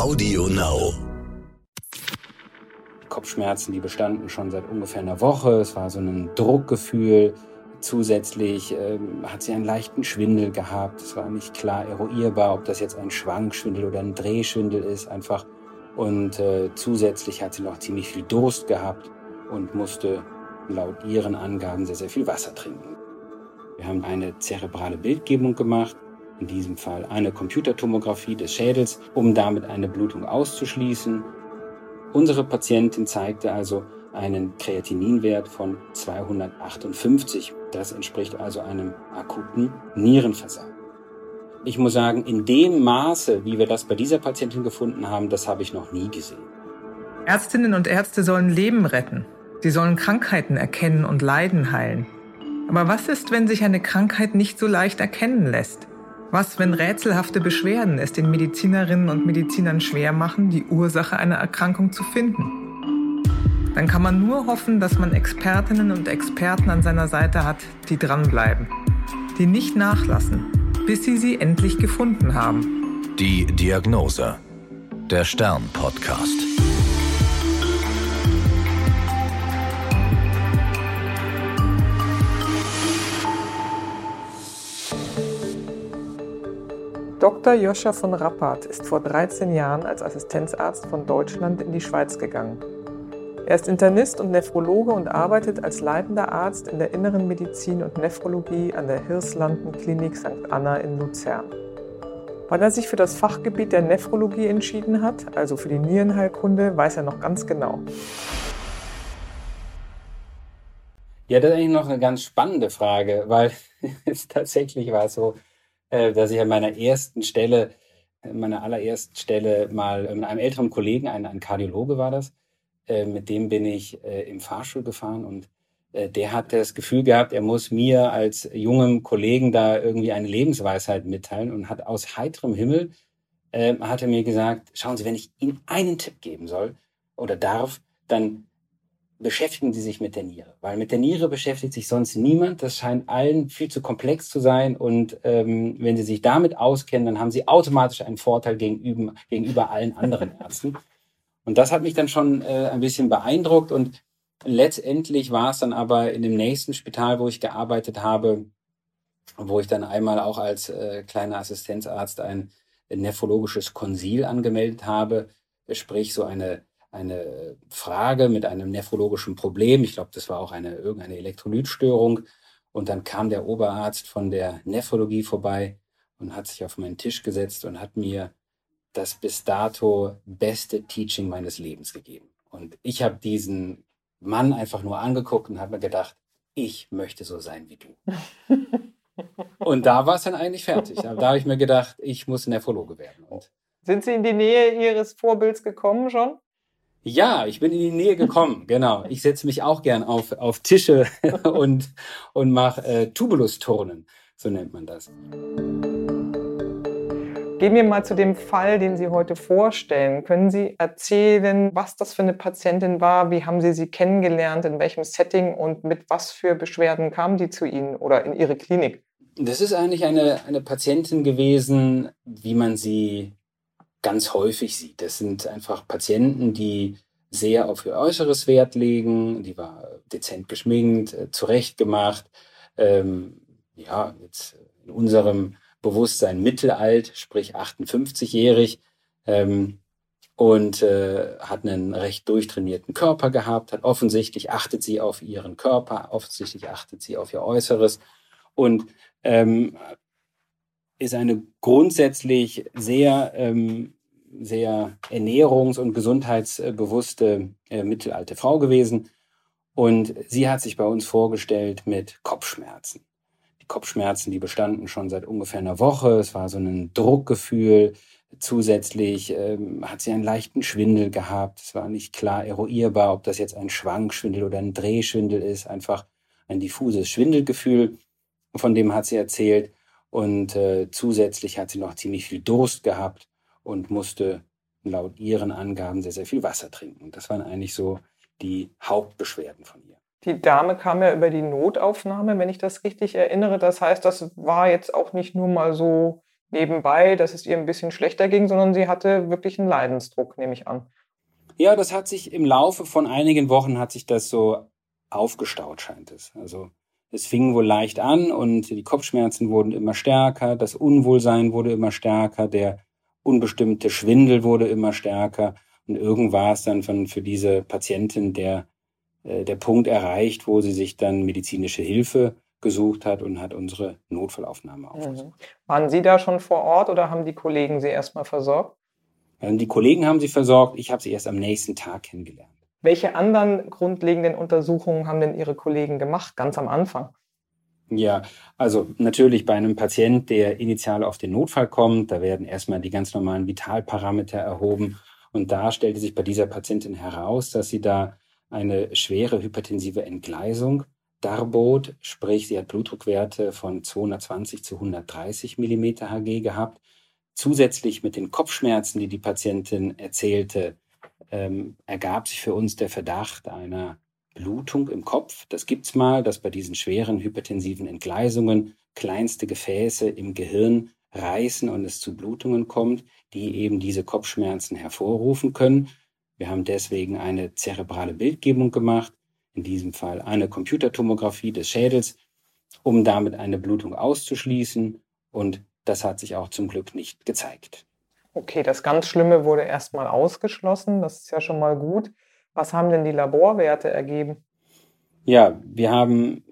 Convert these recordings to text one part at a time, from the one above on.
Audio Now. Kopfschmerzen, die bestanden schon seit ungefähr einer Woche. Es war so ein Druckgefühl. Zusätzlich ähm, hat sie einen leichten Schwindel gehabt. Es war nicht klar eruierbar, ob das jetzt ein Schwankschwindel oder ein Drehschwindel ist, einfach. Und äh, zusätzlich hat sie noch ziemlich viel Durst gehabt und musste laut ihren Angaben sehr, sehr viel Wasser trinken. Wir haben eine zerebrale Bildgebung gemacht, in diesem Fall eine Computertomographie des Schädels, um damit eine Blutung auszuschließen. Unsere Patientin zeigte also einen Kreatininwert von 258. Das entspricht also einem akuten Nierenversagen. Ich muss sagen, in dem Maße, wie wir das bei dieser Patientin gefunden haben, das habe ich noch nie gesehen. Ärztinnen und Ärzte sollen Leben retten. Sie sollen Krankheiten erkennen und Leiden heilen. Aber was ist, wenn sich eine Krankheit nicht so leicht erkennen lässt? Was, wenn rätselhafte Beschwerden es den Medizinerinnen und Medizinern schwer machen, die Ursache einer Erkrankung zu finden? Dann kann man nur hoffen, dass man Expertinnen und Experten an seiner Seite hat, die dranbleiben, die nicht nachlassen, bis sie sie endlich gefunden haben. Die Diagnose. Der Stern-Podcast. Dr. Joscha von Rappard ist vor 13 Jahren als Assistenzarzt von Deutschland in die Schweiz gegangen. Er ist Internist und Nephrologe und arbeitet als leitender Arzt in der Inneren Medizin und Nephrologie an der Hirslanden Klinik St. Anna in Luzern. Wann er sich für das Fachgebiet der Nephrologie entschieden hat, also für die Nierenheilkunde, weiß er noch ganz genau. Ja, das ist eigentlich noch eine ganz spannende Frage, weil es tatsächlich war so, äh, dass ich an meiner ersten Stelle, meiner allerersten Stelle mal mit einem älteren Kollegen, ein, ein Kardiologe war das, äh, mit dem bin ich äh, im Fahrstuhl gefahren und der hat das Gefühl gehabt, er muss mir als jungem Kollegen da irgendwie eine Lebensweisheit mitteilen und hat aus heiterem Himmel, äh, hat er mir gesagt, schauen Sie, wenn ich Ihnen einen Tipp geben soll oder darf, dann beschäftigen Sie sich mit der Niere, weil mit der Niere beschäftigt sich sonst niemand. Das scheint allen viel zu komplex zu sein und ähm, wenn Sie sich damit auskennen, dann haben Sie automatisch einen Vorteil gegenüber, gegenüber allen anderen Ärzten. Und das hat mich dann schon äh, ein bisschen beeindruckt und letztendlich war es dann aber in dem nächsten Spital, wo ich gearbeitet habe, wo ich dann einmal auch als äh, kleiner Assistenzarzt ein nephrologisches Konsil angemeldet habe, sprich so eine eine Frage mit einem nephrologischen Problem. Ich glaube, das war auch eine irgendeine Elektrolytstörung. Und dann kam der Oberarzt von der Nephrologie vorbei und hat sich auf meinen Tisch gesetzt und hat mir das bis dato beste Teaching meines Lebens gegeben. Und ich habe diesen Mann einfach nur angeguckt und habe mir gedacht, ich möchte so sein wie du. und da war es dann eigentlich fertig. Da habe ich mir gedacht, ich muss Nephrologe werden. Und Sind Sie in die Nähe Ihres Vorbilds gekommen schon? Ja, ich bin in die Nähe gekommen, genau. Ich setze mich auch gern auf, auf Tische und, und mache äh, Tubulus-Turnen, so nennt man das. Gehen wir mal zu dem Fall, den Sie heute vorstellen. Können Sie erzählen, was das für eine Patientin war? Wie haben Sie sie kennengelernt? In welchem Setting? Und mit was für Beschwerden kam die zu Ihnen oder in Ihre Klinik? Das ist eigentlich eine, eine Patientin gewesen, wie man sie ganz häufig sieht. Das sind einfach Patienten, die sehr auf ihr Äußeres Wert legen. Die war dezent geschminkt, äh, zurechtgemacht. Ähm, ja, jetzt in unserem Bewusstsein mittelalt, sprich 58-jährig. Ähm, und äh, hat einen recht durchtrainierten Körper gehabt, hat offensichtlich achtet sie auf ihren Körper, offensichtlich achtet sie auf ihr Äußeres und ähm, ist eine grundsätzlich sehr, ähm, sehr ernährungs- und gesundheitsbewusste äh, mittelalte Frau gewesen. Und sie hat sich bei uns vorgestellt mit Kopfschmerzen. Die Kopfschmerzen, die bestanden schon seit ungefähr einer Woche. Es war so ein Druckgefühl. Zusätzlich ähm, hat sie einen leichten Schwindel gehabt. Es war nicht klar eruierbar, ob das jetzt ein Schwankschwindel oder ein Drehschwindel ist. Einfach ein diffuses Schwindelgefühl. Von dem hat sie erzählt. Und äh, zusätzlich hat sie noch ziemlich viel Durst gehabt und musste laut ihren Angaben sehr, sehr viel Wasser trinken. Das waren eigentlich so die Hauptbeschwerden von ihr. Die Dame kam ja über die Notaufnahme, wenn ich das richtig erinnere. Das heißt, das war jetzt auch nicht nur mal so nebenbei, dass es ihr ein bisschen schlechter ging, sondern sie hatte wirklich einen Leidensdruck, nehme ich an. Ja, das hat sich im Laufe von einigen Wochen hat sich das so aufgestaut, scheint es. Also es fing wohl leicht an und die Kopfschmerzen wurden immer stärker, das Unwohlsein wurde immer stärker, der unbestimmte Schwindel wurde immer stärker und irgendwann war es dann von, für diese Patientin der, äh, der Punkt erreicht, wo sie sich dann medizinische Hilfe gesucht hat und hat unsere Notfallaufnahme aufgesucht. Mhm. Waren Sie da schon vor Ort oder haben die Kollegen Sie erstmal versorgt? Ähm, die Kollegen haben sie versorgt, ich habe sie erst am nächsten Tag kennengelernt. Welche anderen grundlegenden Untersuchungen haben denn Ihre Kollegen gemacht, ganz am Anfang? Ja, also natürlich bei einem Patient, der initial auf den Notfall kommt, da werden erstmal die ganz normalen Vitalparameter erhoben. Und da stellte sich bei dieser Patientin heraus, dass sie da eine schwere hypertensive Entgleisung darbot, sprich sie hat Blutdruckwerte von 220 zu 130 mm Hg gehabt. Zusätzlich mit den Kopfschmerzen, die die Patientin erzählte, ähm, ergab sich für uns der Verdacht einer Blutung im Kopf. Das gibt's mal, dass bei diesen schweren hypertensiven Entgleisungen kleinste Gefäße im Gehirn reißen und es zu Blutungen kommt, die eben diese Kopfschmerzen hervorrufen können. Wir haben deswegen eine zerebrale Bildgebung gemacht, in diesem Fall eine Computertomographie des Schädels, um damit eine Blutung auszuschließen. Und das hat sich auch zum Glück nicht gezeigt. Okay, das ganz Schlimme wurde erstmal ausgeschlossen. Das ist ja schon mal gut. Was haben denn die Laborwerte ergeben? Ja, wir haben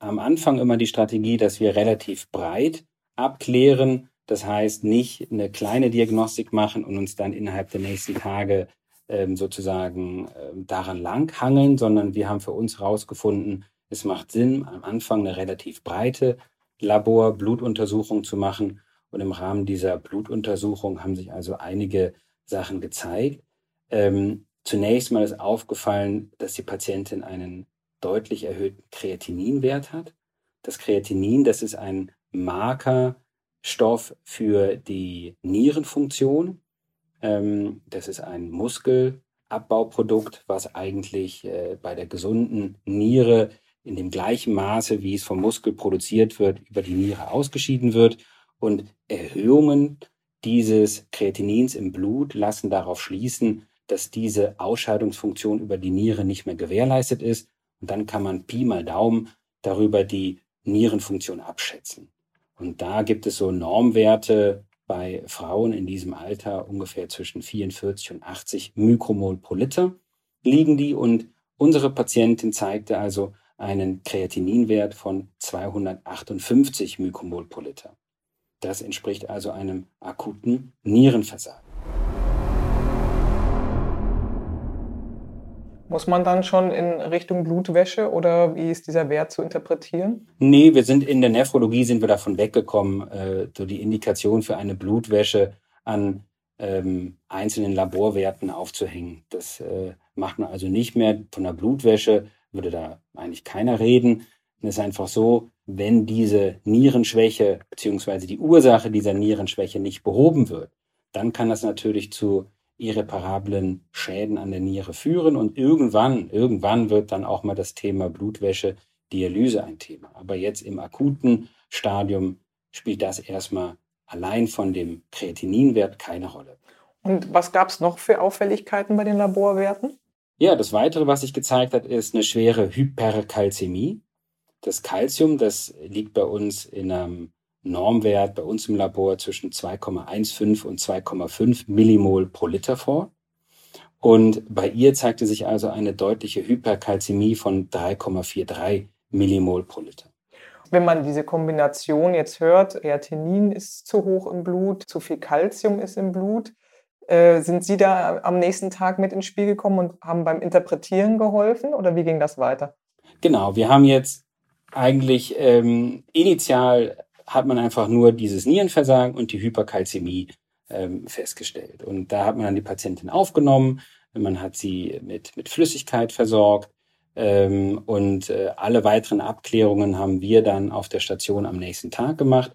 am Anfang immer die Strategie, dass wir relativ breit abklären. Das heißt, nicht eine kleine Diagnostik machen und uns dann innerhalb der nächsten Tage ähm, sozusagen ähm, daran langhangeln, sondern wir haben für uns herausgefunden, es macht Sinn, am Anfang eine relativ breite Labor-Blutuntersuchung zu machen. Und im Rahmen dieser Blutuntersuchung haben sich also einige Sachen gezeigt. Ähm, Zunächst mal ist aufgefallen, dass die Patientin einen deutlich erhöhten Kreatininwert hat. Das Kreatinin, das ist ein Markerstoff für die Nierenfunktion. Ähm, das ist ein Muskelabbauprodukt, was eigentlich äh, bei der gesunden Niere in dem gleichen Maße, wie es vom Muskel produziert wird, über die Niere ausgeschieden wird. Und Erhöhungen dieses Kreatinins im Blut lassen darauf schließen, dass diese Ausscheidungsfunktion über die Niere nicht mehr gewährleistet ist. Und dann kann man Pi mal Daumen darüber die Nierenfunktion abschätzen. Und da gibt es so Normwerte bei Frauen in diesem Alter ungefähr zwischen 44 und 80 Mikromol pro Liter liegen die. Und unsere Patientin zeigte also einen Kreatininwert von 258 Mikromol pro Liter. Das entspricht also einem akuten Nierenversagen. Muss man dann schon in Richtung Blutwäsche oder wie ist dieser Wert zu interpretieren? Nee, wir sind in der Nephrologie sind wir davon weggekommen, äh, so die Indikation für eine Blutwäsche an ähm, einzelnen Laborwerten aufzuhängen. Das äh, macht man also nicht mehr. Von der Blutwäsche würde da eigentlich keiner reden. Es ist einfach so, wenn diese Nierenschwäche beziehungsweise die Ursache dieser Nierenschwäche nicht behoben wird, dann kann das natürlich zu irreparablen Schäden an der Niere führen. Und irgendwann, irgendwann wird dann auch mal das Thema Blutwäsche, Dialyse ein Thema. Aber jetzt im akuten Stadium spielt das erstmal allein von dem Kreatininwert keine Rolle. Und was gab es noch für Auffälligkeiten bei den Laborwerten? Ja, das Weitere, was sich gezeigt hat, ist eine schwere Hyperkalzämie. Das Kalzium, das liegt bei uns in einem Normwert bei uns im Labor zwischen 2,15 und 2,5 Millimol pro Liter vor. Und bei ihr zeigte sich also eine deutliche Hyperkalzämie von 3,43 Millimol pro Liter. Wenn man diese Kombination jetzt hört, Kreatinin ist zu hoch im Blut, zu viel Kalzium ist im Blut, äh, sind Sie da am nächsten Tag mit ins Spiel gekommen und haben beim Interpretieren geholfen oder wie ging das weiter? Genau, wir haben jetzt eigentlich ähm, initial hat man einfach nur dieses Nierenversagen und die Hyperkalzämie ähm, festgestellt. Und da hat man dann die Patientin aufgenommen, man hat sie mit, mit Flüssigkeit versorgt ähm, und äh, alle weiteren Abklärungen haben wir dann auf der Station am nächsten Tag gemacht.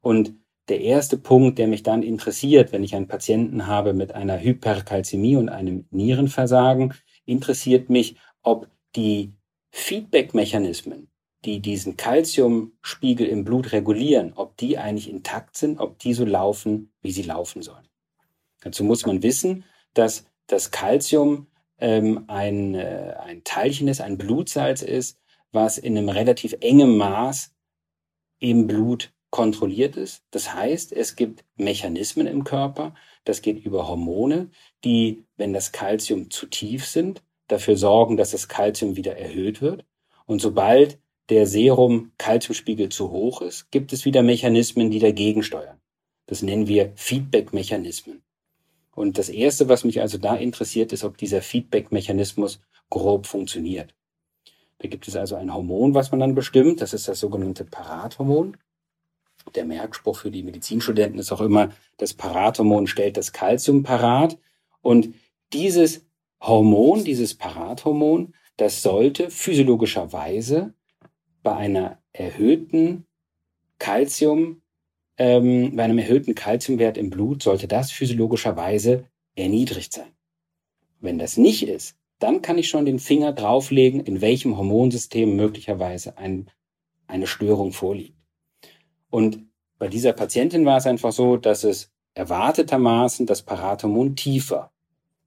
Und der erste Punkt, der mich dann interessiert, wenn ich einen Patienten habe mit einer Hyperkalzämie und einem Nierenversagen, interessiert mich, ob die Feedback-Mechanismen die diesen Calciumspiegel im Blut regulieren, ob die eigentlich intakt sind, ob die so laufen, wie sie laufen sollen. Dazu muss man wissen, dass das Calcium ähm, ein, äh, ein Teilchen ist, ein Blutsalz ist, was in einem relativ engen Maß im Blut kontrolliert ist. Das heißt, es gibt Mechanismen im Körper, das geht über Hormone, die, wenn das Kalzium zu tief sind, dafür sorgen, dass das Kalzium wieder erhöht wird. Und sobald der Serum-Kalziumspiegel zu hoch ist, gibt es wieder Mechanismen, die dagegen steuern. Das nennen wir Feedback-Mechanismen. Und das Erste, was mich also da interessiert, ist, ob dieser Feedback-Mechanismus grob funktioniert. Da gibt es also ein Hormon, was man dann bestimmt. Das ist das sogenannte Parathormon. Der Merkspruch für die Medizinstudenten ist auch immer, das Parathormon stellt das Kalzium parat. Und dieses Hormon, dieses Parathormon, das sollte physiologischerweise bei einer erhöhten Kalzium, ähm, bei einem erhöhten Kalziumwert im Blut, sollte das physiologischerweise erniedrigt sein. Wenn das nicht ist, dann kann ich schon den Finger drauflegen, in welchem Hormonsystem möglicherweise ein, eine Störung vorliegt. Und bei dieser Patientin war es einfach so, dass es erwartetermaßen das Parathormon tiefer.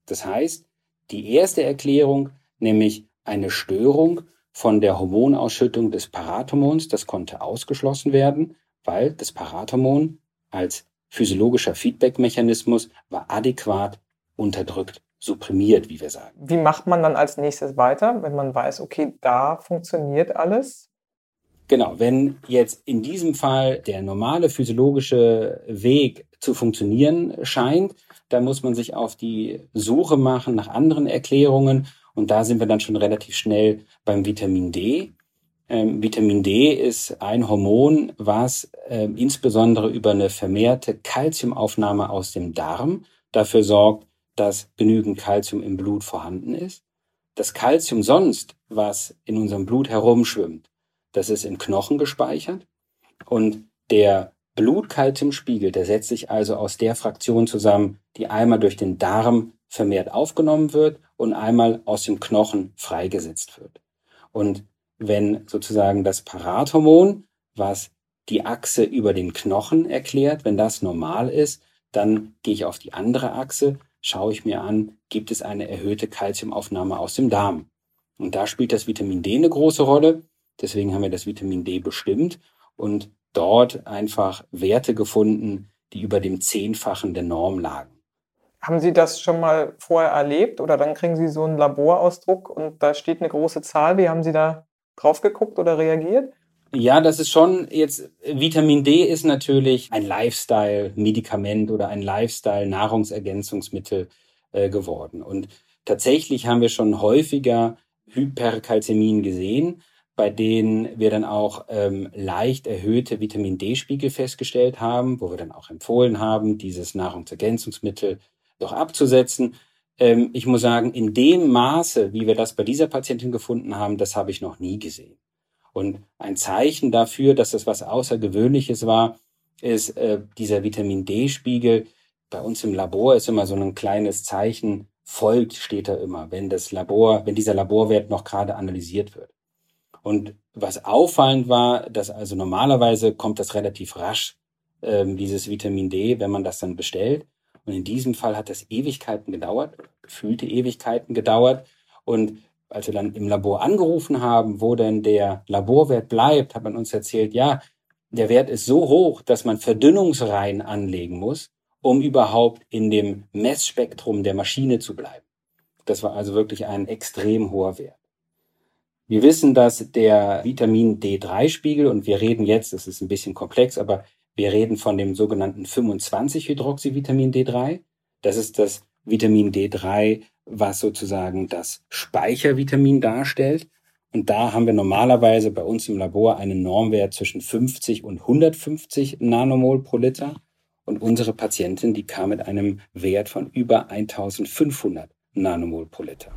Das heißt, die erste Erklärung, nämlich eine Störung von der Hormonausschüttung des Parathormons, das konnte ausgeschlossen werden, weil das Parathormon als physiologischer Feedbackmechanismus war adäquat unterdrückt, supprimiert, wie wir sagen. Wie macht man dann als nächstes weiter, wenn man weiß, okay, da funktioniert alles? Genau, wenn jetzt in diesem Fall der normale physiologische Weg zu funktionieren scheint, dann muss man sich auf die Suche machen nach anderen Erklärungen und da sind wir dann schon relativ schnell beim Vitamin D. Ähm, Vitamin D ist ein Hormon, was äh, insbesondere über eine vermehrte Kalziumaufnahme aus dem Darm dafür sorgt, dass genügend Kalzium im Blut vorhanden ist. Das Kalzium sonst, was in unserem Blut herumschwimmt, das ist im Knochen gespeichert und der Blutkalziumspiegel, der setzt sich also aus der Fraktion zusammen, die einmal durch den Darm vermehrt aufgenommen wird und einmal aus dem Knochen freigesetzt wird. Und wenn sozusagen das Parathormon, was die Achse über den Knochen erklärt, wenn das normal ist, dann gehe ich auf die andere Achse, schaue ich mir an, gibt es eine erhöhte Kalziumaufnahme aus dem Darm. Und da spielt das Vitamin D eine große Rolle. Deswegen haben wir das Vitamin D bestimmt und dort einfach Werte gefunden, die über dem Zehnfachen der Norm lagen. Haben Sie das schon mal vorher erlebt oder dann kriegen Sie so einen Laborausdruck und da steht eine große Zahl? Wie haben Sie da drauf geguckt oder reagiert? Ja, das ist schon jetzt, Vitamin D ist natürlich ein Lifestyle-Medikament oder ein Lifestyle-Nahrungsergänzungsmittel äh, geworden. Und tatsächlich haben wir schon häufiger Hyperkalzämien gesehen, bei denen wir dann auch ähm, leicht erhöhte Vitamin D-Spiegel festgestellt haben, wo wir dann auch empfohlen haben, dieses Nahrungsergänzungsmittel doch abzusetzen. Ähm, ich muss sagen, in dem Maße, wie wir das bei dieser Patientin gefunden haben, das habe ich noch nie gesehen. Und ein Zeichen dafür, dass das was Außergewöhnliches war, ist äh, dieser Vitamin D-Spiegel. Bei uns im Labor ist immer so ein kleines Zeichen, folgt steht da immer, wenn das Labor, wenn dieser Laborwert noch gerade analysiert wird. Und was auffallend war, dass also normalerweise kommt das relativ rasch, ähm, dieses Vitamin D, wenn man das dann bestellt. Und in diesem Fall hat das Ewigkeiten gedauert, gefühlte Ewigkeiten gedauert. Und als wir dann im Labor angerufen haben, wo denn der Laborwert bleibt, hat man uns erzählt, ja, der Wert ist so hoch, dass man Verdünnungsreihen anlegen muss, um überhaupt in dem Messspektrum der Maschine zu bleiben. Das war also wirklich ein extrem hoher Wert. Wir wissen, dass der Vitamin D3-Spiegel, und wir reden jetzt, das ist ein bisschen komplex, aber wir reden von dem sogenannten 25-Hydroxyvitamin D3. Das ist das Vitamin D3, was sozusagen das Speichervitamin darstellt. Und da haben wir normalerweise bei uns im Labor einen Normwert zwischen 50 und 150 Nanomol pro Liter. Und unsere Patientin, die kam mit einem Wert von über 1500 Nanomol pro Liter.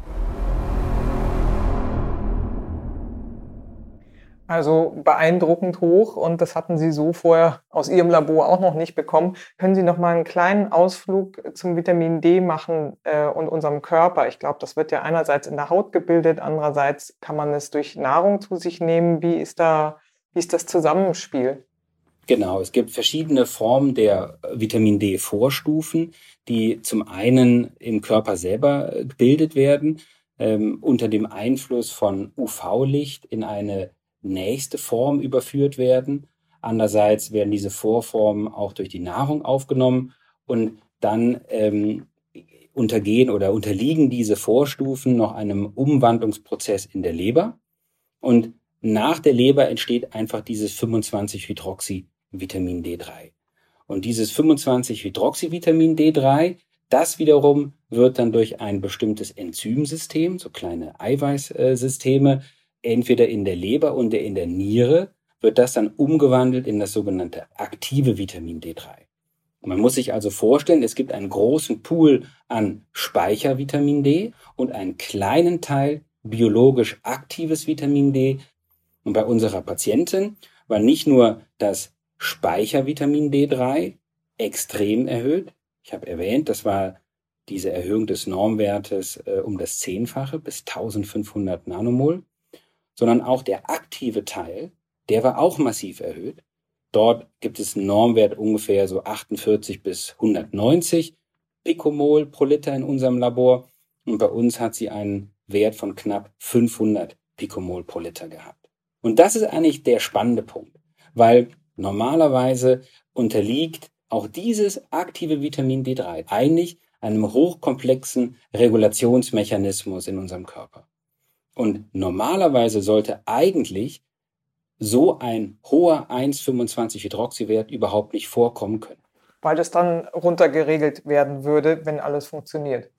Also beeindruckend hoch und das hatten Sie so vorher aus Ihrem Labor auch noch nicht bekommen. Können Sie noch mal einen kleinen Ausflug zum Vitamin D machen äh, und unserem Körper? Ich glaube, das wird ja einerseits in der Haut gebildet, andererseits kann man es durch Nahrung zu sich nehmen. Wie ist da, wie ist das Zusammenspiel? Genau, es gibt verschiedene Formen der Vitamin D-Vorstufen, die zum einen im Körper selber gebildet werden, ähm, unter dem Einfluss von UV-Licht in eine nächste Form überführt werden. Andererseits werden diese Vorformen auch durch die Nahrung aufgenommen und dann ähm, untergehen oder unterliegen diese Vorstufen noch einem Umwandlungsprozess in der Leber. Und nach der Leber entsteht einfach dieses 25-Hydroxy-Vitamin D3. Und dieses 25-Hydroxy-Vitamin D3, das wiederum wird dann durch ein bestimmtes Enzymsystem, so kleine Eiweißsysteme, entweder in der Leber und in der Niere wird das dann umgewandelt in das sogenannte aktive Vitamin D3. Und man muss sich also vorstellen, es gibt einen großen Pool an Speichervitamin D und einen kleinen Teil biologisch aktives Vitamin D. Und bei unserer Patientin war nicht nur das Speichervitamin D3 extrem erhöht. Ich habe erwähnt, das war diese Erhöhung des Normwertes äh, um das Zehnfache bis 1500 Nanomol sondern auch der aktive Teil, der war auch massiv erhöht. Dort gibt es einen Normwert ungefähr so 48 bis 190 Pikomol pro Liter in unserem Labor. Und bei uns hat sie einen Wert von knapp 500 Pikomol pro Liter gehabt. Und das ist eigentlich der spannende Punkt, weil normalerweise unterliegt auch dieses aktive Vitamin D3 eigentlich einem hochkomplexen Regulationsmechanismus in unserem Körper. Und normalerweise sollte eigentlich so ein hoher 1,25 Hydroxywert überhaupt nicht vorkommen können. Weil das dann runtergeregelt werden würde, wenn alles funktioniert.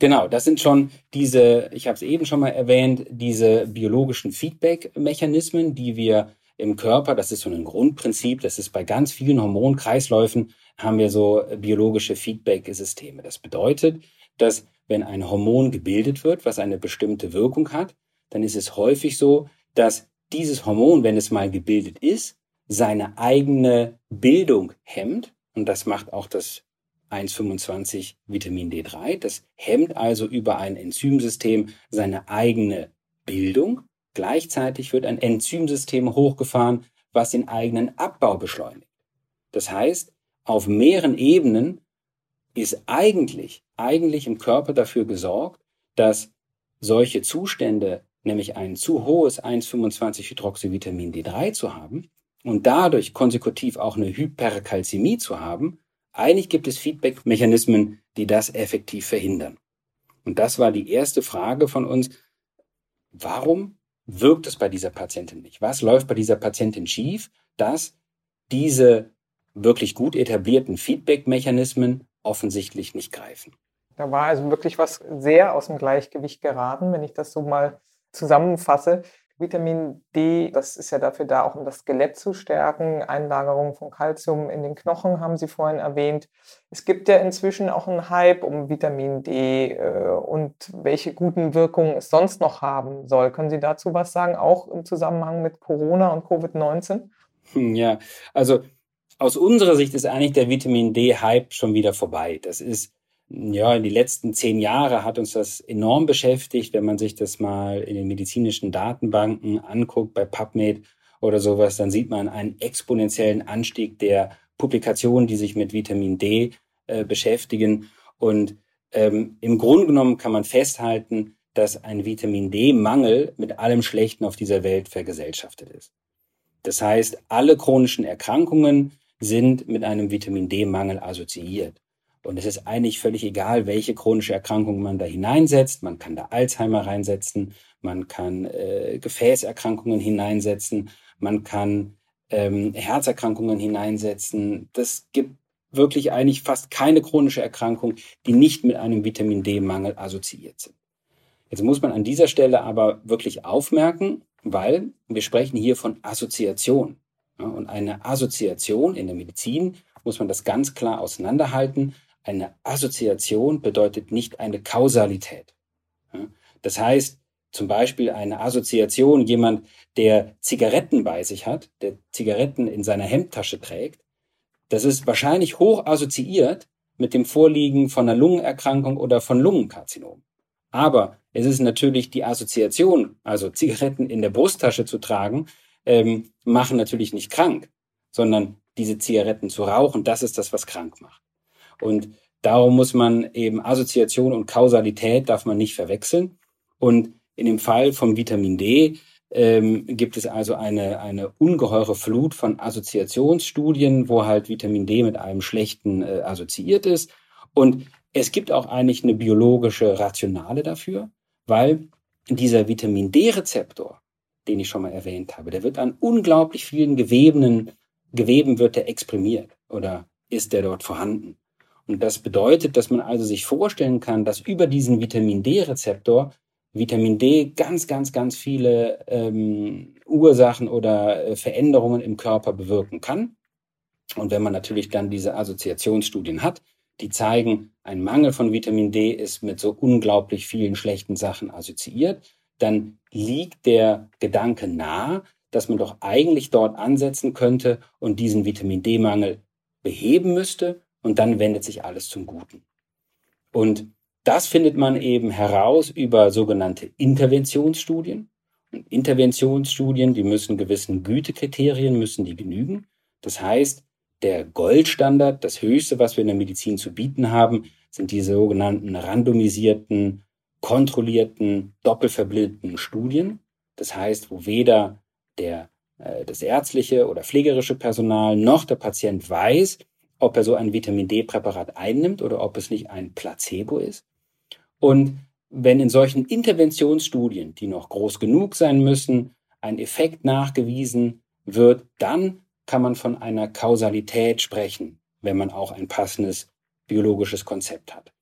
Genau, das sind schon diese, ich habe es eben schon mal erwähnt, diese biologischen Feedback-Mechanismen, die wir im Körper, das ist so ein Grundprinzip, das ist bei ganz vielen Hormonkreisläufen, haben wir so biologische Feedback-Systeme. Das bedeutet, dass wenn ein Hormon gebildet wird, was eine bestimmte Wirkung hat, dann ist es häufig so, dass dieses Hormon, wenn es mal gebildet ist, seine eigene Bildung hemmt. Und das macht auch das 1,25 Vitamin D3. Das hemmt also über ein Enzymsystem seine eigene Bildung. Gleichzeitig wird ein Enzymsystem hochgefahren, was den eigenen Abbau beschleunigt. Das heißt, auf mehreren Ebenen ist eigentlich, eigentlich im Körper dafür gesorgt, dass solche Zustände, nämlich ein zu hohes 1,25 Hydroxyvitamin D3 zu haben und dadurch konsekutiv auch eine Hyperkalzämie zu haben, eigentlich gibt es Feedback-Mechanismen, die das effektiv verhindern. Und das war die erste Frage von uns. Warum wirkt es bei dieser Patientin nicht? Was läuft bei dieser Patientin schief, dass diese wirklich gut etablierten Feedback-Mechanismen offensichtlich nicht greifen. Da war also wirklich was sehr aus dem Gleichgewicht geraten, wenn ich das so mal zusammenfasse. Vitamin D, das ist ja dafür da, auch um das Skelett zu stärken. Einlagerung von Kalzium in den Knochen haben Sie vorhin erwähnt. Es gibt ja inzwischen auch einen Hype um Vitamin D äh, und welche guten Wirkungen es sonst noch haben soll. Können Sie dazu was sagen, auch im Zusammenhang mit Corona und Covid-19? Hm, ja, also aus unserer Sicht ist eigentlich der Vitamin D-Hype schon wieder vorbei. Das ist, ja, in die letzten zehn Jahre hat uns das enorm beschäftigt, wenn man sich das mal in den medizinischen Datenbanken anguckt, bei PubMed oder sowas, dann sieht man einen exponentiellen Anstieg der Publikationen, die sich mit Vitamin D äh, beschäftigen. Und ähm, im Grunde genommen kann man festhalten, dass ein Vitamin D-Mangel mit allem Schlechten auf dieser Welt vergesellschaftet ist. Das heißt, alle chronischen Erkrankungen, sind mit einem Vitamin D-Mangel assoziiert. Und es ist eigentlich völlig egal, welche chronische Erkrankung man da hineinsetzt. Man kann da Alzheimer reinsetzen, man kann äh, Gefäßerkrankungen hineinsetzen, man kann ähm, Herzerkrankungen hineinsetzen. Das gibt wirklich eigentlich fast keine chronische Erkrankung, die nicht mit einem Vitamin D-Mangel assoziiert sind. Jetzt muss man an dieser Stelle aber wirklich aufmerken, weil wir sprechen hier von Assoziation. Und eine Assoziation in der Medizin muss man das ganz klar auseinanderhalten. Eine Assoziation bedeutet nicht eine Kausalität. Das heißt, zum Beispiel eine Assoziation, jemand, der Zigaretten bei sich hat, der Zigaretten in seiner Hemdtasche trägt, das ist wahrscheinlich hoch assoziiert mit dem Vorliegen von einer Lungenerkrankung oder von Lungenkarzinom. Aber es ist natürlich die Assoziation, also Zigaretten in der Brusttasche zu tragen, ähm, machen natürlich nicht krank, sondern diese Zigaretten zu rauchen, das ist das, was krank macht. Und darum muss man eben Assoziation und Kausalität darf man nicht verwechseln. Und in dem Fall vom Vitamin D ähm, gibt es also eine, eine ungeheure Flut von Assoziationsstudien, wo halt Vitamin D mit einem schlechten äh, assoziiert ist. Und es gibt auch eigentlich eine biologische Rationale dafür, weil dieser Vitamin D-Rezeptor, den ich schon mal erwähnt habe, der wird an unglaublich vielen Gewebenen, Geweben wird der exprimiert oder ist der dort vorhanden. Und das bedeutet, dass man also sich vorstellen kann, dass über diesen Vitamin D-Rezeptor Vitamin D ganz, ganz, ganz viele ähm, Ursachen oder äh, Veränderungen im Körper bewirken kann. Und wenn man natürlich dann diese Assoziationsstudien hat, die zeigen, ein Mangel von Vitamin D ist mit so unglaublich vielen schlechten Sachen assoziiert, dann liegt der Gedanke nahe, dass man doch eigentlich dort ansetzen könnte und diesen Vitamin D-Mangel beheben müsste und dann wendet sich alles zum Guten. Und das findet man eben heraus über sogenannte Interventionsstudien. Und Interventionsstudien, die müssen gewissen Gütekriterien, müssen die genügen. Das heißt, der Goldstandard, das Höchste, was wir in der Medizin zu bieten haben, sind die sogenannten randomisierten, kontrollierten, doppelverblindeten Studien. Das heißt, wo weder der, äh, das ärztliche oder pflegerische Personal noch der Patient weiß, ob er so ein Vitamin D-Präparat einnimmt oder ob es nicht ein Placebo ist. Und wenn in solchen Interventionsstudien, die noch groß genug sein müssen, ein Effekt nachgewiesen wird, dann kann man von einer Kausalität sprechen, wenn man auch ein passendes biologisches Konzept hat.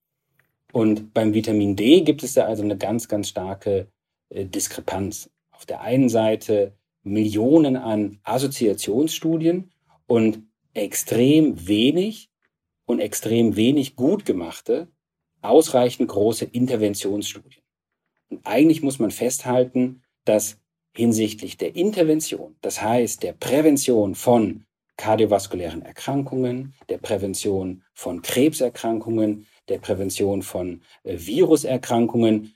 Und beim Vitamin D gibt es da also eine ganz, ganz starke äh, Diskrepanz. Auf der einen Seite Millionen an Assoziationsstudien und extrem wenig und extrem wenig gut gemachte, ausreichend große Interventionsstudien. Und eigentlich muss man festhalten, dass hinsichtlich der Intervention, das heißt der Prävention von kardiovaskulären Erkrankungen, der Prävention von Krebserkrankungen, der Prävention von äh, Viruserkrankungen,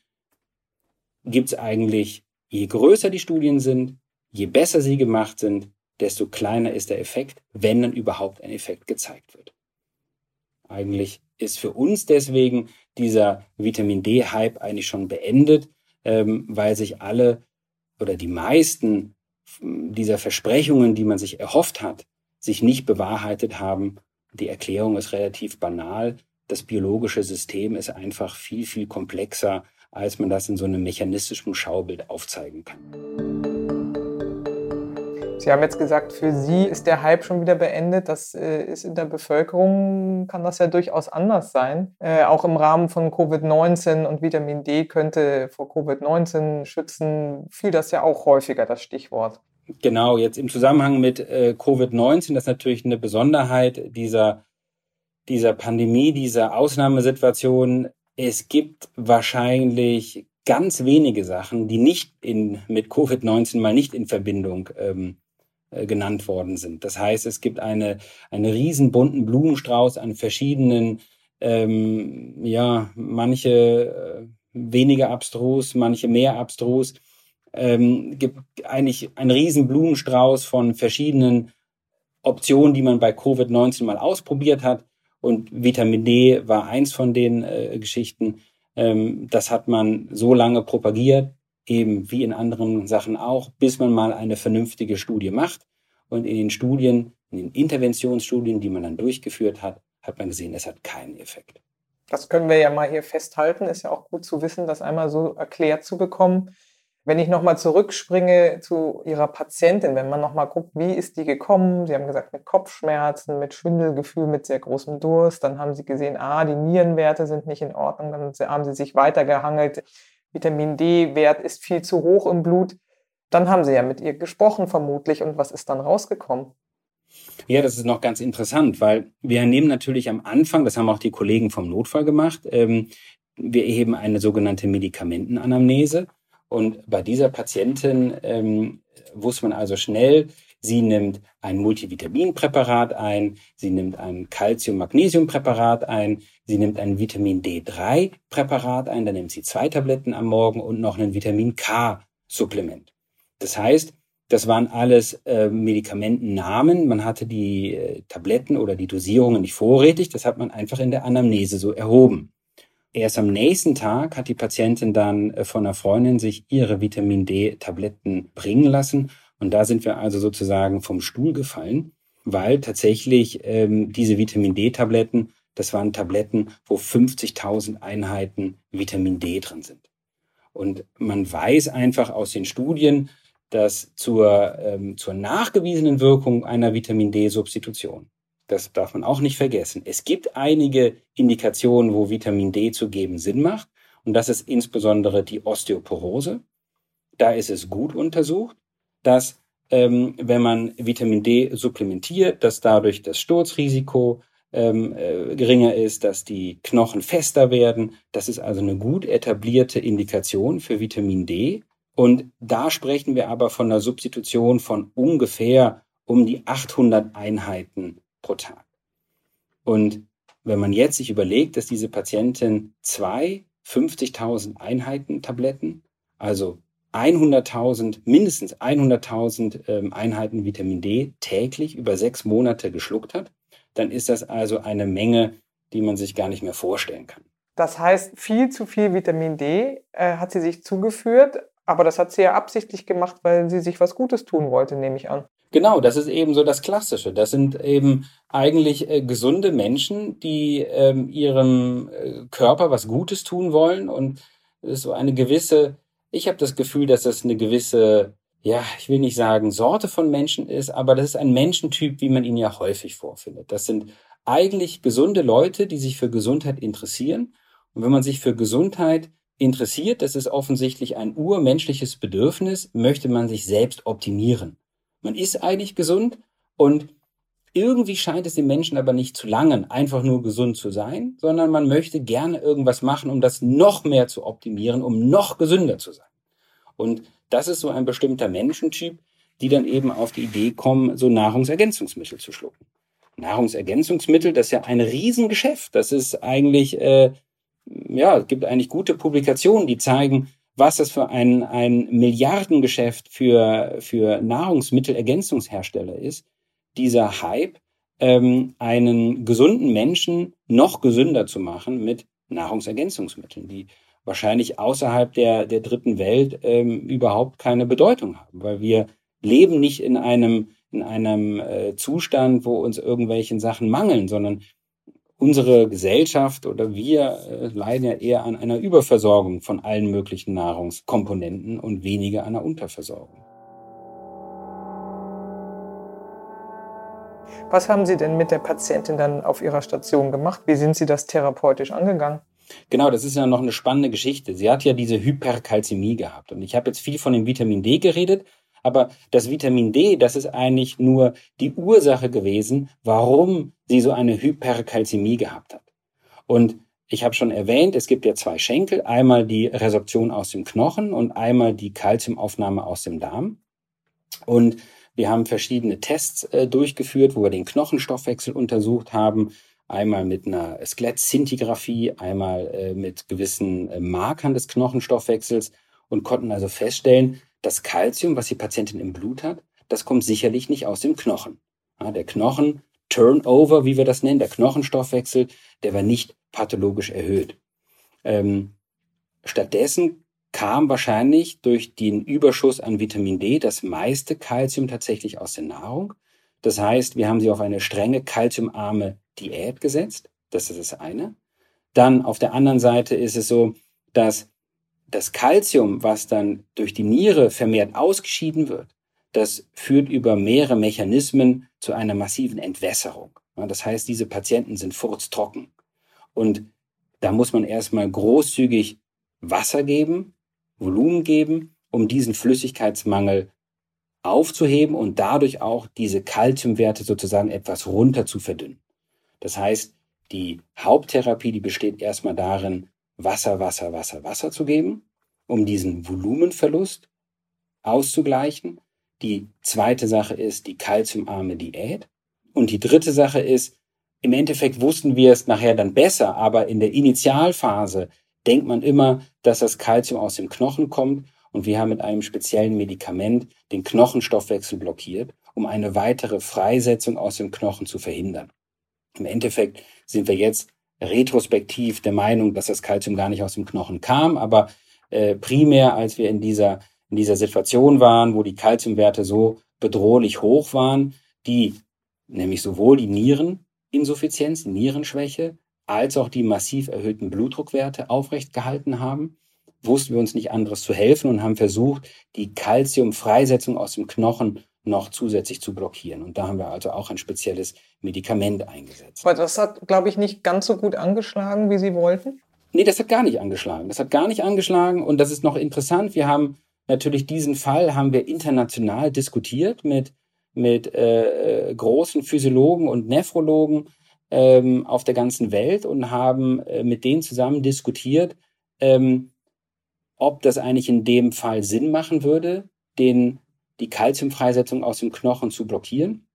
gibt es eigentlich, je größer die Studien sind, je besser sie gemacht sind, desto kleiner ist der Effekt, wenn dann überhaupt ein Effekt gezeigt wird. Eigentlich ist für uns deswegen dieser Vitamin D-Hype eigentlich schon beendet, ähm, weil sich alle oder die meisten dieser Versprechungen, die man sich erhofft hat, sich nicht bewahrheitet haben. Die Erklärung ist relativ banal. Das biologische System ist einfach viel, viel komplexer, als man das in so einem mechanistischen Schaubild aufzeigen kann. Sie haben jetzt gesagt, für Sie ist der Hype schon wieder beendet. Das äh, ist in der Bevölkerung, kann das ja durchaus anders sein. Äh, auch im Rahmen von Covid-19 und Vitamin D könnte vor Covid-19 schützen, fiel das ja auch häufiger, das Stichwort. Genau, jetzt im Zusammenhang mit äh, Covid-19, das ist natürlich eine Besonderheit dieser, dieser Pandemie, dieser Ausnahmesituation. Es gibt wahrscheinlich ganz wenige Sachen, die nicht in, mit Covid-19 mal nicht in Verbindung ähm, äh, genannt worden sind. Das heißt, es gibt eine, einen riesen bunten Blumenstrauß an verschiedenen, ähm, ja, manche äh, weniger abstrus, manche mehr abstrus. Ähm, gibt eigentlich einen riesen Blumenstrauß von verschiedenen Optionen, die man bei Covid-19 mal ausprobiert hat. Und Vitamin D war eins von den äh, Geschichten. Ähm, das hat man so lange propagiert, eben wie in anderen Sachen auch, bis man mal eine vernünftige Studie macht. Und in den Studien, in den Interventionsstudien, die man dann durchgeführt hat, hat man gesehen, es hat keinen Effekt. Das können wir ja mal hier festhalten. Ist ja auch gut zu wissen, das einmal so erklärt zu bekommen. Wenn ich nochmal zurückspringe zu Ihrer Patientin, wenn man nochmal guckt, wie ist die gekommen? Sie haben gesagt, mit Kopfschmerzen, mit Schwindelgefühl, mit sehr großem Durst. Dann haben Sie gesehen, ah, die Nierenwerte sind nicht in Ordnung. Dann haben Sie sich weitergehangelt. Vitamin D-Wert ist viel zu hoch im Blut. Dann haben Sie ja mit ihr gesprochen vermutlich. Und was ist dann rausgekommen? Ja, das ist noch ganz interessant, weil wir nehmen natürlich am Anfang, das haben auch die Kollegen vom Notfall gemacht, ähm, wir erheben eine sogenannte Medikamentenanamnese Und bei dieser Patientin ähm, wusste man also schnell, sie nimmt ein Multivitaminpräparat ein, sie nimmt ein Calcium-Magnesium-Präparat ein, sie nimmt ein Vitamin D3-Präparat ein, dann nimmt sie zwei Tabletten am Morgen und noch ein Vitamin K-Supplement. Das heißt, das waren alles äh, Medikamentennamen. Man hatte die äh, Tabletten oder die Dosierungen nicht vorrätig. Das hat man einfach in der Anamnese so erhoben. Erst am nächsten Tag hat die Patientin dann äh, von einer Freundin sich ihre Vitamin D-Tabletten bringen lassen. Und da sind wir also sozusagen vom Stuhl gefallen, weil tatsächlich ähm, diese Vitamin D-Tabletten, das waren Tabletten, wo 50.000 Einheiten Vitamin D drin sind. Und man weiß einfach aus den Studien, dass zur, ähm, zur nachgewiesenen Wirkung einer Vitamin D-Substitution das darf man auch nicht vergessen. Es gibt einige Indikationen, wo Vitamin D zu geben Sinn macht. Und das ist insbesondere die Osteoporose. Da ist es gut untersucht, dass ähm, wenn man Vitamin D supplementiert, dass dadurch das Sturzrisiko ähm, äh, geringer ist, dass die Knochen fester werden. Das ist also eine gut etablierte Indikation für Vitamin D. Und da sprechen wir aber von einer Substitution von ungefähr um die 800 Einheiten pro Tag. Und wenn man jetzt sich überlegt, dass diese Patientin zwei 50.000 Einheiten Tabletten, also 100.000, mindestens 100.000 ähm, Einheiten Vitamin D täglich über sechs Monate geschluckt hat, dann ist das also eine Menge, die man sich gar nicht mehr vorstellen kann. Das heißt, viel zu viel Vitamin D äh, hat sie sich zugeführt, aber das hat sie ja absichtlich gemacht, weil sie sich was Gutes tun wollte, nehme ich an. Genau, das ist eben so das Klassische. Das sind eben eigentlich äh, gesunde Menschen, die ähm, ihrem äh, Körper was Gutes tun wollen und so eine gewisse, ich habe das Gefühl, dass das eine gewisse, ja, ich will nicht sagen Sorte von Menschen ist, aber das ist ein Menschentyp, wie man ihn ja häufig vorfindet. Das sind eigentlich gesunde Leute, die sich für Gesundheit interessieren. Und wenn man sich für Gesundheit interessiert, das ist offensichtlich ein urmenschliches Bedürfnis, möchte man sich selbst optimieren. Man ist eigentlich gesund und irgendwie scheint es den Menschen aber nicht zu langen, einfach nur gesund zu sein, sondern man möchte gerne irgendwas machen, um das noch mehr zu optimieren, um noch gesünder zu sein. Und das ist so ein bestimmter Menschentyp, die dann eben auf die Idee kommen, so Nahrungsergänzungsmittel zu schlucken. Nahrungsergänzungsmittel, das ist ja ein Riesengeschäft. Das ist eigentlich, äh, ja, es gibt eigentlich gute Publikationen, die zeigen, was das für ein, ein Milliardengeschäft für, für Nahrungsmittelergänzungshersteller ist, dieser Hype, ähm, einen gesunden Menschen noch gesünder zu machen mit Nahrungsergänzungsmitteln, die wahrscheinlich außerhalb der, der dritten Welt ähm, überhaupt keine Bedeutung haben, weil wir leben nicht in einem, in einem äh, Zustand, wo uns irgendwelchen Sachen mangeln, sondern unsere Gesellschaft oder wir äh, leiden ja eher an einer Überversorgung von allen möglichen Nahrungskomponenten und weniger an einer Unterversorgung. Was haben Sie denn mit der Patientin dann auf Ihrer Station gemacht? Wie sind Sie das therapeutisch angegangen? Genau, das ist ja noch eine spannende Geschichte. Sie hat ja diese Hyperkalzämie gehabt. Und ich habe jetzt viel von dem Vitamin D geredet, aber das Vitamin D, das ist eigentlich nur die Ursache gewesen, warum sie so eine Hyperkalzämie gehabt hat. Und ich habe schon erwähnt, es gibt ja zwei Schenkel, einmal die Resorption aus dem Knochen und einmal die Kalziumaufnahme aus dem Darm. Und wir haben verschiedene Tests äh, durchgeführt, wo wir den Knochenstoffwechsel untersucht haben. Einmal mit einer Skelettszintigraphie, einmal äh, mit gewissen äh, Markern des Knochenstoffwechsels und konnten also feststellen, das Kalzium, was die Patientin im Blut hat, das kommt sicherlich nicht aus dem Knochen. Ja, der Knochen, Turnover, wie wir das nennen, der Knochenstoffwechsel, der war nicht pathologisch erhöht. Ähm, stattdessen kam wahrscheinlich durch den Überschuss an Vitamin D das meiste Kalzium tatsächlich aus der Nahrung. Das heißt, wir haben sie auf eine strenge kalziumarme Diät gesetzt. Das ist das eine. Dann auf der anderen Seite ist es so, dass das Kalzium, was dann durch die Niere vermehrt ausgeschieden wird, das führt über mehrere Mechanismen zu einer massiven Entwässerung. Das heißt, diese Patienten sind furztrocken. Und da muss man erstmal großzügig Wasser geben, Volumen geben, um diesen Flüssigkeitsmangel aufzuheben und dadurch auch diese Kalziumwerte sozusagen etwas runter zu verdünnen. Das heißt, die Haupttherapie, die besteht erstmal darin, Wasser, Wasser, Wasser, Wasser zu geben, um diesen Volumenverlust auszugleichen. Die zweite Sache ist die kalziumarme Diät. Und die dritte Sache ist, im Endeffekt wussten wir es nachher dann besser, aber in der Initialphase denkt man immer, dass das Kalzium aus dem Knochen kommt und wir haben mit einem speziellen Medikament den Knochenstoffwechsel blockiert, um eine weitere Freisetzung aus dem Knochen zu verhindern. Im Endeffekt sind wir jetzt retrospektiv der Meinung, dass das Kalzium gar nicht aus dem Knochen kam, aber äh, primär, als wir in dieser, in dieser Situation waren, wo die Kalziumwerte so bedrohlich hoch waren, die nämlich sowohl die Niereninsuffizienz, die Nierenschwäche, als auch die massiv erhöhten Blutdruckwerte aufrecht gehalten haben, wussten wir uns nicht anderes zu helfen und haben versucht, die Kalziumfreisetzung aus dem Knochen noch zusätzlich zu blockieren. Und da haben wir also auch ein spezielles Medikament eingesetzt. Aber das hat, glaube ich, nicht ganz so gut angeschlagen, wie Sie wollten? Nee, das hat gar nicht angeschlagen. Das hat gar nicht angeschlagen. Und das ist noch interessant. Wir haben natürlich diesen Fall haben wir international diskutiert mit, mit äh, äh großen Physiologen und Nephrologen ähm, auf der ganzen Welt und haben äh, mit denen zusammen diskutiert, ähm, ob das eigentlich in dem Fall Sinn machen würde, den die Kalziumfreisetzung aus dem Knochen zu blockieren.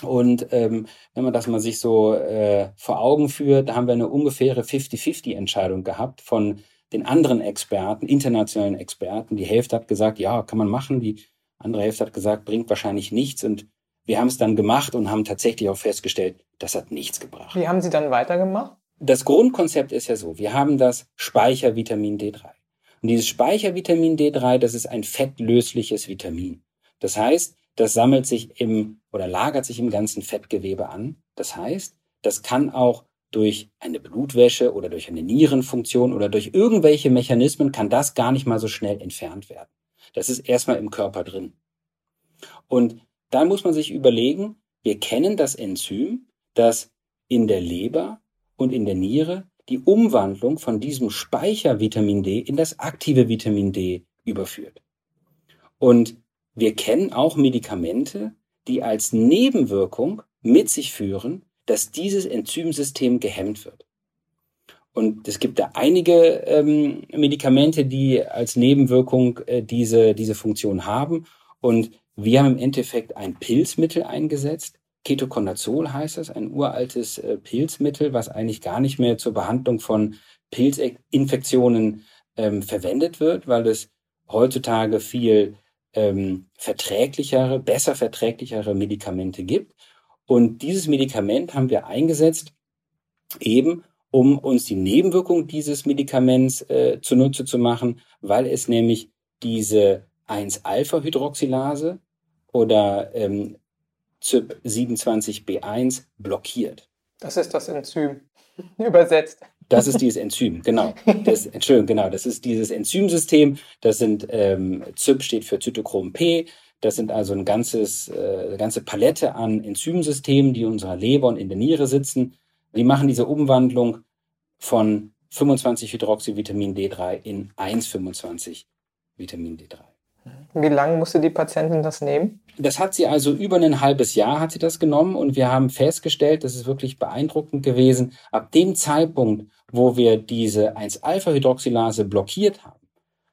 Und ähm, wenn man das mal sich so äh, vor Augen führt, da haben wir eine ungefähre 50-50-Entscheidung gehabt von den anderen Experten, internationalen Experten. Die Hälfte hat gesagt, ja, kann man machen. Die andere Hälfte hat gesagt, bringt wahrscheinlich nichts. Und wir haben es dann gemacht und haben tatsächlich auch festgestellt, das hat nichts gebracht. Wie haben Sie dann weitergemacht? Das Grundkonzept ist ja so, wir haben das Speichervitamin D3. Und dieses Speichervitamin D3, das ist ein fettlösliches Vitamin. Das heißt, das sammelt sich im oder lagert sich im ganzen Fettgewebe an. Das heißt, das kann auch durch eine Blutwäsche oder durch eine Nierenfunktion oder durch irgendwelche Mechanismen kann das gar nicht mal so schnell entfernt werden. Das ist erstmal im Körper drin. Und dann muss man sich überlegen, wir kennen das Enzym, das in der Leber und in der Niere die Umwandlung von diesem Speichervitamin D in das aktive Vitamin D überführt. Und wir kennen auch Medikamente, die als Nebenwirkung mit sich führen, dass dieses Enzymsystem gehemmt wird. Und es gibt da einige ähm, Medikamente, die als Nebenwirkung äh, diese, diese Funktion haben. Und wir haben im Endeffekt ein Pilzmittel eingesetzt, Ketoconazol heißt es, ein uraltes äh, Pilzmittel, was eigentlich gar nicht mehr zur Behandlung von Pilzinfektionen ähm, verwendet wird, weil es heutzutage viel ähm, verträglichere, besser verträglichere Medikamente gibt. Und dieses Medikament haben wir eingesetzt, eben um uns die Nebenwirkung dieses Medikaments äh, zunutze zu machen, weil es nämlich diese 1-Alpha-Hydroxylase oder ähm, CYP27B1 blockiert. Das ist das Enzym, übersetzt. Das ist dieses Enzym, genau. Das, Entschuldigung, genau. Das ist dieses Enzymsystem. Das sind ähm, CYP steht für Zytochrom P. Das sind also ein ganzes, äh, eine ganze Palette an Enzymsystemen, die in unserer Leber und in der Niere sitzen. Die machen diese Umwandlung von 25 Hydroxyvitamin D3 in 1,25 Vitamin D3. Wie lange musste die Patientin das nehmen? Das hat sie also über ein halbes Jahr hat sie das genommen und wir haben festgestellt, das ist wirklich beeindruckend gewesen, ab dem Zeitpunkt, wo wir diese 1-Alpha-Hydroxylase blockiert haben,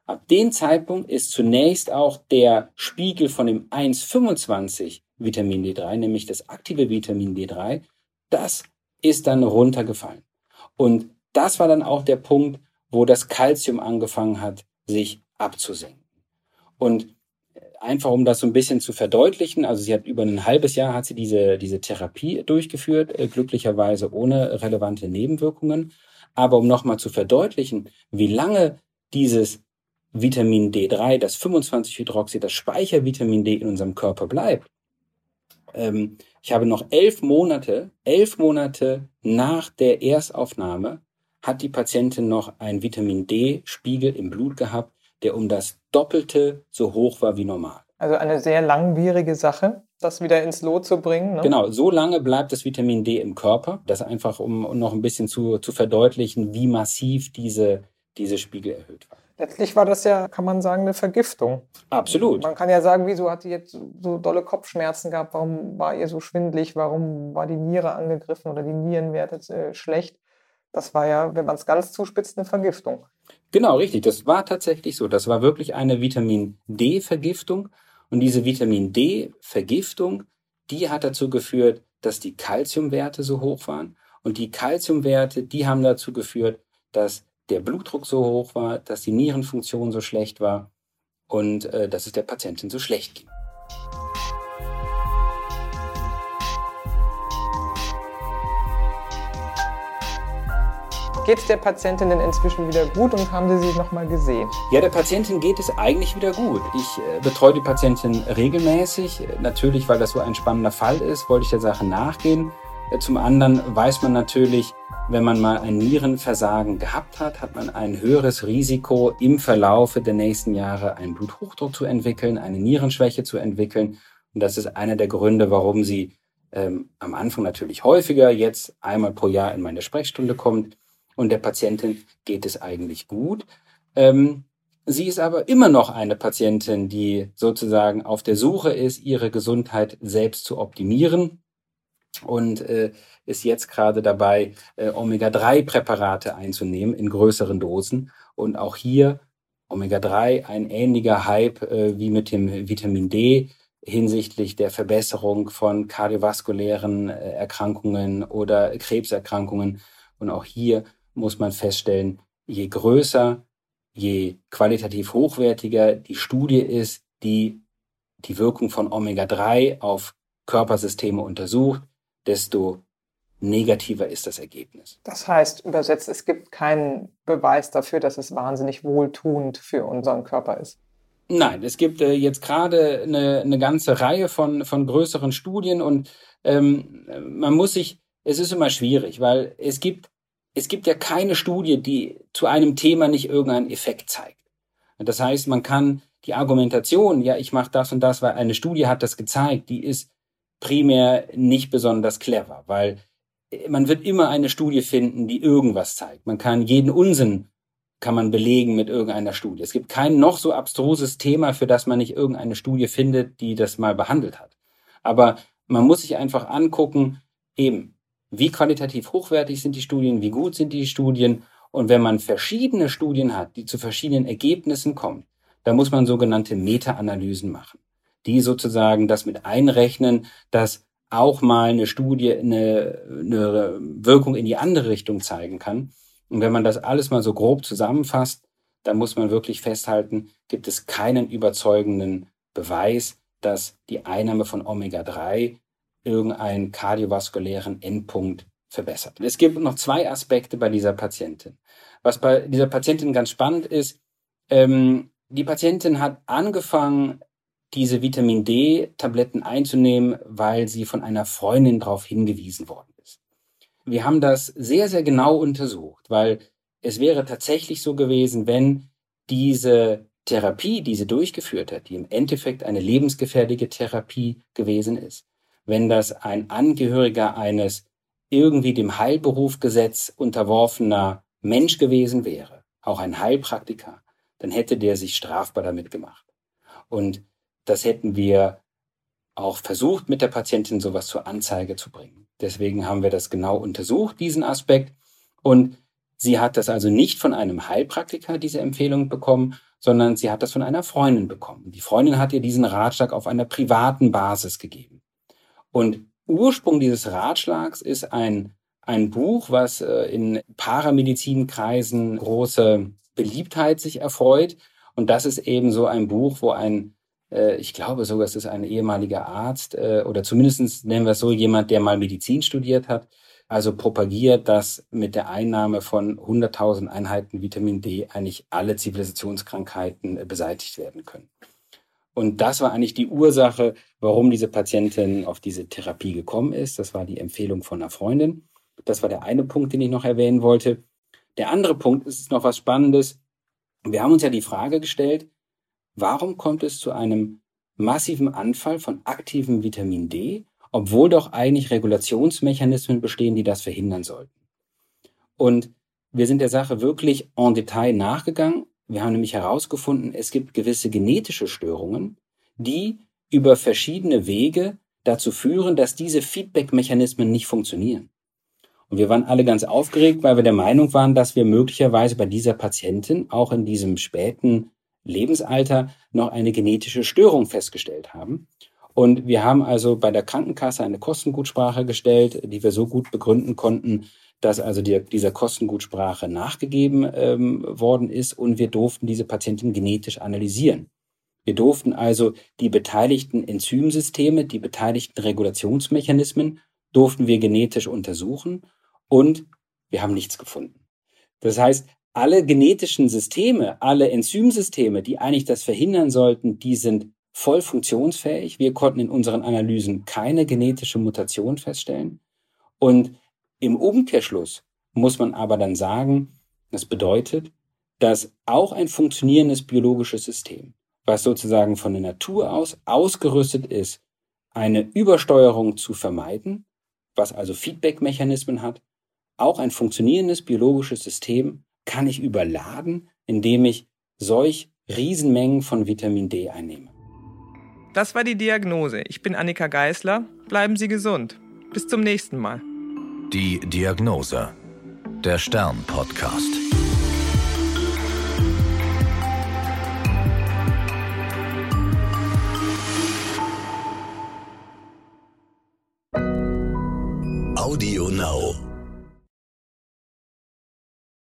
ab dem Zeitpunkt ist zunächst auch der Spiegel von dem 1,25 Vitamin D3, nämlich das aktive Vitamin D3, das ist dann runtergefallen. Und das war dann auch der Punkt, wo das Kalzium angefangen hat, sich abzusenken. Und einfach um das so ein bisschen zu verdeutlichen, also sie hat über ein halbes Jahr hat sie diese, diese Therapie durchgeführt, äh, glücklicherweise ohne relevante Nebenwirkungen. Aber um nochmal zu verdeutlichen, wie lange dieses Vitamin D3, das 25-Hydroxy, das Speichervitamin D in unserem Körper bleibt. Ähm, ich habe noch elf Monate, elf Monate nach der Erstaufnahme hat die Patientin noch einen Vitamin D-Spiegel im Blut gehabt, der um das Doppelte so hoch war wie normal. Also eine sehr langwierige Sache, das wieder ins Lot zu bringen. Ne? Genau, so lange bleibt das Vitamin D im Körper. Das einfach, um noch ein bisschen zu, zu verdeutlichen, wie massiv diese, diese Spiegel erhöht war. Letztlich war das ja, kann man sagen, eine Vergiftung. Absolut. Man kann ja sagen, wieso hat sie jetzt so dolle Kopfschmerzen gehabt? Warum war ihr so schwindlig? Warum war die Niere angegriffen oder die Nierenwerte äh, schlecht? Das war ja, wenn man es ganz zuspitzt, eine Vergiftung. Genau, richtig. Das war tatsächlich so. Das war wirklich eine Vitamin D-Vergiftung. Und diese Vitamin D-Vergiftung, die hat dazu geführt, dass die Kalziumwerte so hoch waren. Und die Kalziumwerte, die haben dazu geführt, dass der Blutdruck so hoch war, dass die Nierenfunktion so schlecht war und äh, dass es der Patientin so schlecht ging. Geht es der Patientin denn inzwischen wieder gut und haben Sie sie nochmal gesehen? Ja, der Patientin geht es eigentlich wieder gut. Ich äh, betreue die Patientin regelmäßig. Natürlich, weil das so ein spannender Fall ist, wollte ich der Sache nachgehen. Zum anderen weiß man natürlich, wenn man mal ein Nierenversagen gehabt hat, hat man ein höheres Risiko, im Verlaufe der nächsten Jahre einen Bluthochdruck zu entwickeln, eine Nierenschwäche zu entwickeln. Und das ist einer der Gründe, warum sie ähm, am Anfang natürlich häufiger, jetzt einmal pro Jahr in meine Sprechstunde kommt und der Patientin geht es eigentlich gut. Ähm, sie ist aber immer noch eine Patientin, die sozusagen auf der Suche ist, ihre Gesundheit selbst zu optimieren und äh, ist jetzt gerade dabei, äh, Omega-3-Präparate einzunehmen in größeren Dosen. Und auch hier Omega-3 ein ähnlicher Hype äh, wie mit dem Vitamin D hinsichtlich der Verbesserung von kardiovaskulären äh, Erkrankungen oder Krebserkrankungen. Und auch hier muss man feststellen, je größer, je qualitativ hochwertiger die Studie ist, die die Wirkung von Omega-3 auf Körpersysteme untersucht, desto negativer ist das Ergebnis. Das heißt, übersetzt, es gibt keinen Beweis dafür, dass es wahnsinnig wohltuend für unseren Körper ist. Nein, es gibt äh, jetzt gerade eine, eine ganze Reihe von, von größeren Studien und ähm, man muss sich, es ist immer schwierig, weil es gibt es gibt ja keine Studie, die zu einem Thema nicht irgendeinen Effekt zeigt. Das heißt, man kann die Argumentation, ja, ich mache das und das, weil eine Studie hat das gezeigt, die ist primär nicht besonders clever, weil man wird immer eine Studie finden, die irgendwas zeigt. Man kann jeden Unsinn kann man belegen mit irgendeiner Studie. Es gibt kein noch so abstruses Thema, für das man nicht irgendeine Studie findet, die das mal behandelt hat. Aber man muss sich einfach angucken, eben, wie qualitativ hochwertig sind die Studien, wie gut sind die Studien. Und wenn man verschiedene Studien hat, die zu verschiedenen Ergebnissen kommen, dann muss man sogenannte Meta-Analysen machen, die sozusagen das mit einrechnen, dass auch mal eine Studie eine, eine Wirkung in die andere Richtung zeigen kann. Und wenn man das alles mal so grob zusammenfasst, dann muss man wirklich festhalten, gibt es keinen überzeugenden Beweis, dass die Einnahme von Omega-3 irgendeinen kardiovaskulären Endpunkt verbessert. Es gibt noch zwei Aspekte bei dieser Patientin. Was bei dieser Patientin ganz spannend ist, ähm, die Patientin hat angefangen, diese Vitamin D-Tabletten einzunehmen, weil sie von einer Freundin darauf hingewiesen worden ist. Wir haben das sehr, sehr genau untersucht, weil es wäre tatsächlich so gewesen, wenn diese Therapie, die sie durchgeführt hat, die im Endeffekt eine lebensgefährliche Therapie gewesen ist, wenn das ein Angehöriger eines irgendwie dem Heilberufgesetz unterworfener Mensch gewesen wäre, auch ein Heilpraktiker, dann hätte der sich strafbar damit gemacht. Und das hätten wir auch versucht, mit der Patientin sowas zur Anzeige zu bringen. Deswegen haben wir das genau untersucht, diesen Aspekt. Und sie hat das also nicht von einem Heilpraktiker, diese Empfehlung bekommen, sondern sie hat das von einer Freundin bekommen. Die Freundin hat ihr diesen Ratschlag auf einer privaten Basis gegeben. Und Ursprung dieses Ratschlags ist ein, ein Buch, was äh, in Paramedizinkreisen große Beliebtheit sich erfreut. Und das ist eben so ein Buch, wo ein, äh, ich glaube sogar, es ist ein ehemaliger Arzt äh, oder zumindest nennen wir es so jemand, der mal Medizin studiert hat, also propagiert, dass mit der Einnahme von 100.000 Einheiten Vitamin D eigentlich alle Zivilisationskrankheiten beseitigt werden können. Und das war eigentlich die Ursache, warum diese Patientin auf diese Therapie gekommen ist. Das war die Empfehlung von einer Freundin. Das war der eine Punkt, den ich noch erwähnen wollte. Der andere Punkt ist noch was Spannendes. Wir haben uns ja die Frage gestellt, warum kommt es zu einem massiven Anfall von aktivem Vitamin D, obwohl doch eigentlich Regulationsmechanismen bestehen, die das verhindern sollten. Und wir sind der Sache wirklich en Detail nachgegangen wir haben nämlich herausgefunden, es gibt gewisse genetische Störungen, die über verschiedene Wege dazu führen, dass diese Feedback-Mechanismen nicht funktionieren. Und wir waren alle ganz aufgeregt, weil wir der Meinung waren, dass wir möglicherweise bei dieser Patientin auch in diesem späten Lebensalter noch eine genetische Störung festgestellt haben. Und wir haben also bei der Krankenkasse eine Kostengutsprache gestellt, die wir so gut begründen konnten, dass also die, dieser Kostengutsprache nachgegeben ähm, worden ist und wir durften diese Patientin genetisch analysieren. Wir durften also die beteiligten Enzymsysteme, die beteiligten Regulationsmechanismen, durften wir genetisch untersuchen und wir haben nichts gefunden. Das heißt, alle genetischen Systeme, alle Enzymsysteme, die eigentlich das verhindern sollten, die sind voll funktionsfähig. Wir konnten in unseren Analysen keine genetische Mutation feststellen. Und im Umkehrschluss muss man aber dann sagen, das bedeutet, dass auch ein funktionierendes biologisches System, was sozusagen von der Natur aus ausgerüstet ist, eine Übersteuerung zu vermeiden, was also Feedback-Mechanismen hat, auch ein funktionierendes biologisches System kann ich überladen, indem ich solch Riesenmengen von Vitamin D einnehme. Das war die Diagnose. Ich bin Annika Geißler. Bleiben Sie gesund. Bis zum nächsten Mal. Die Diagnose. Der Stern-Podcast. Audio Now.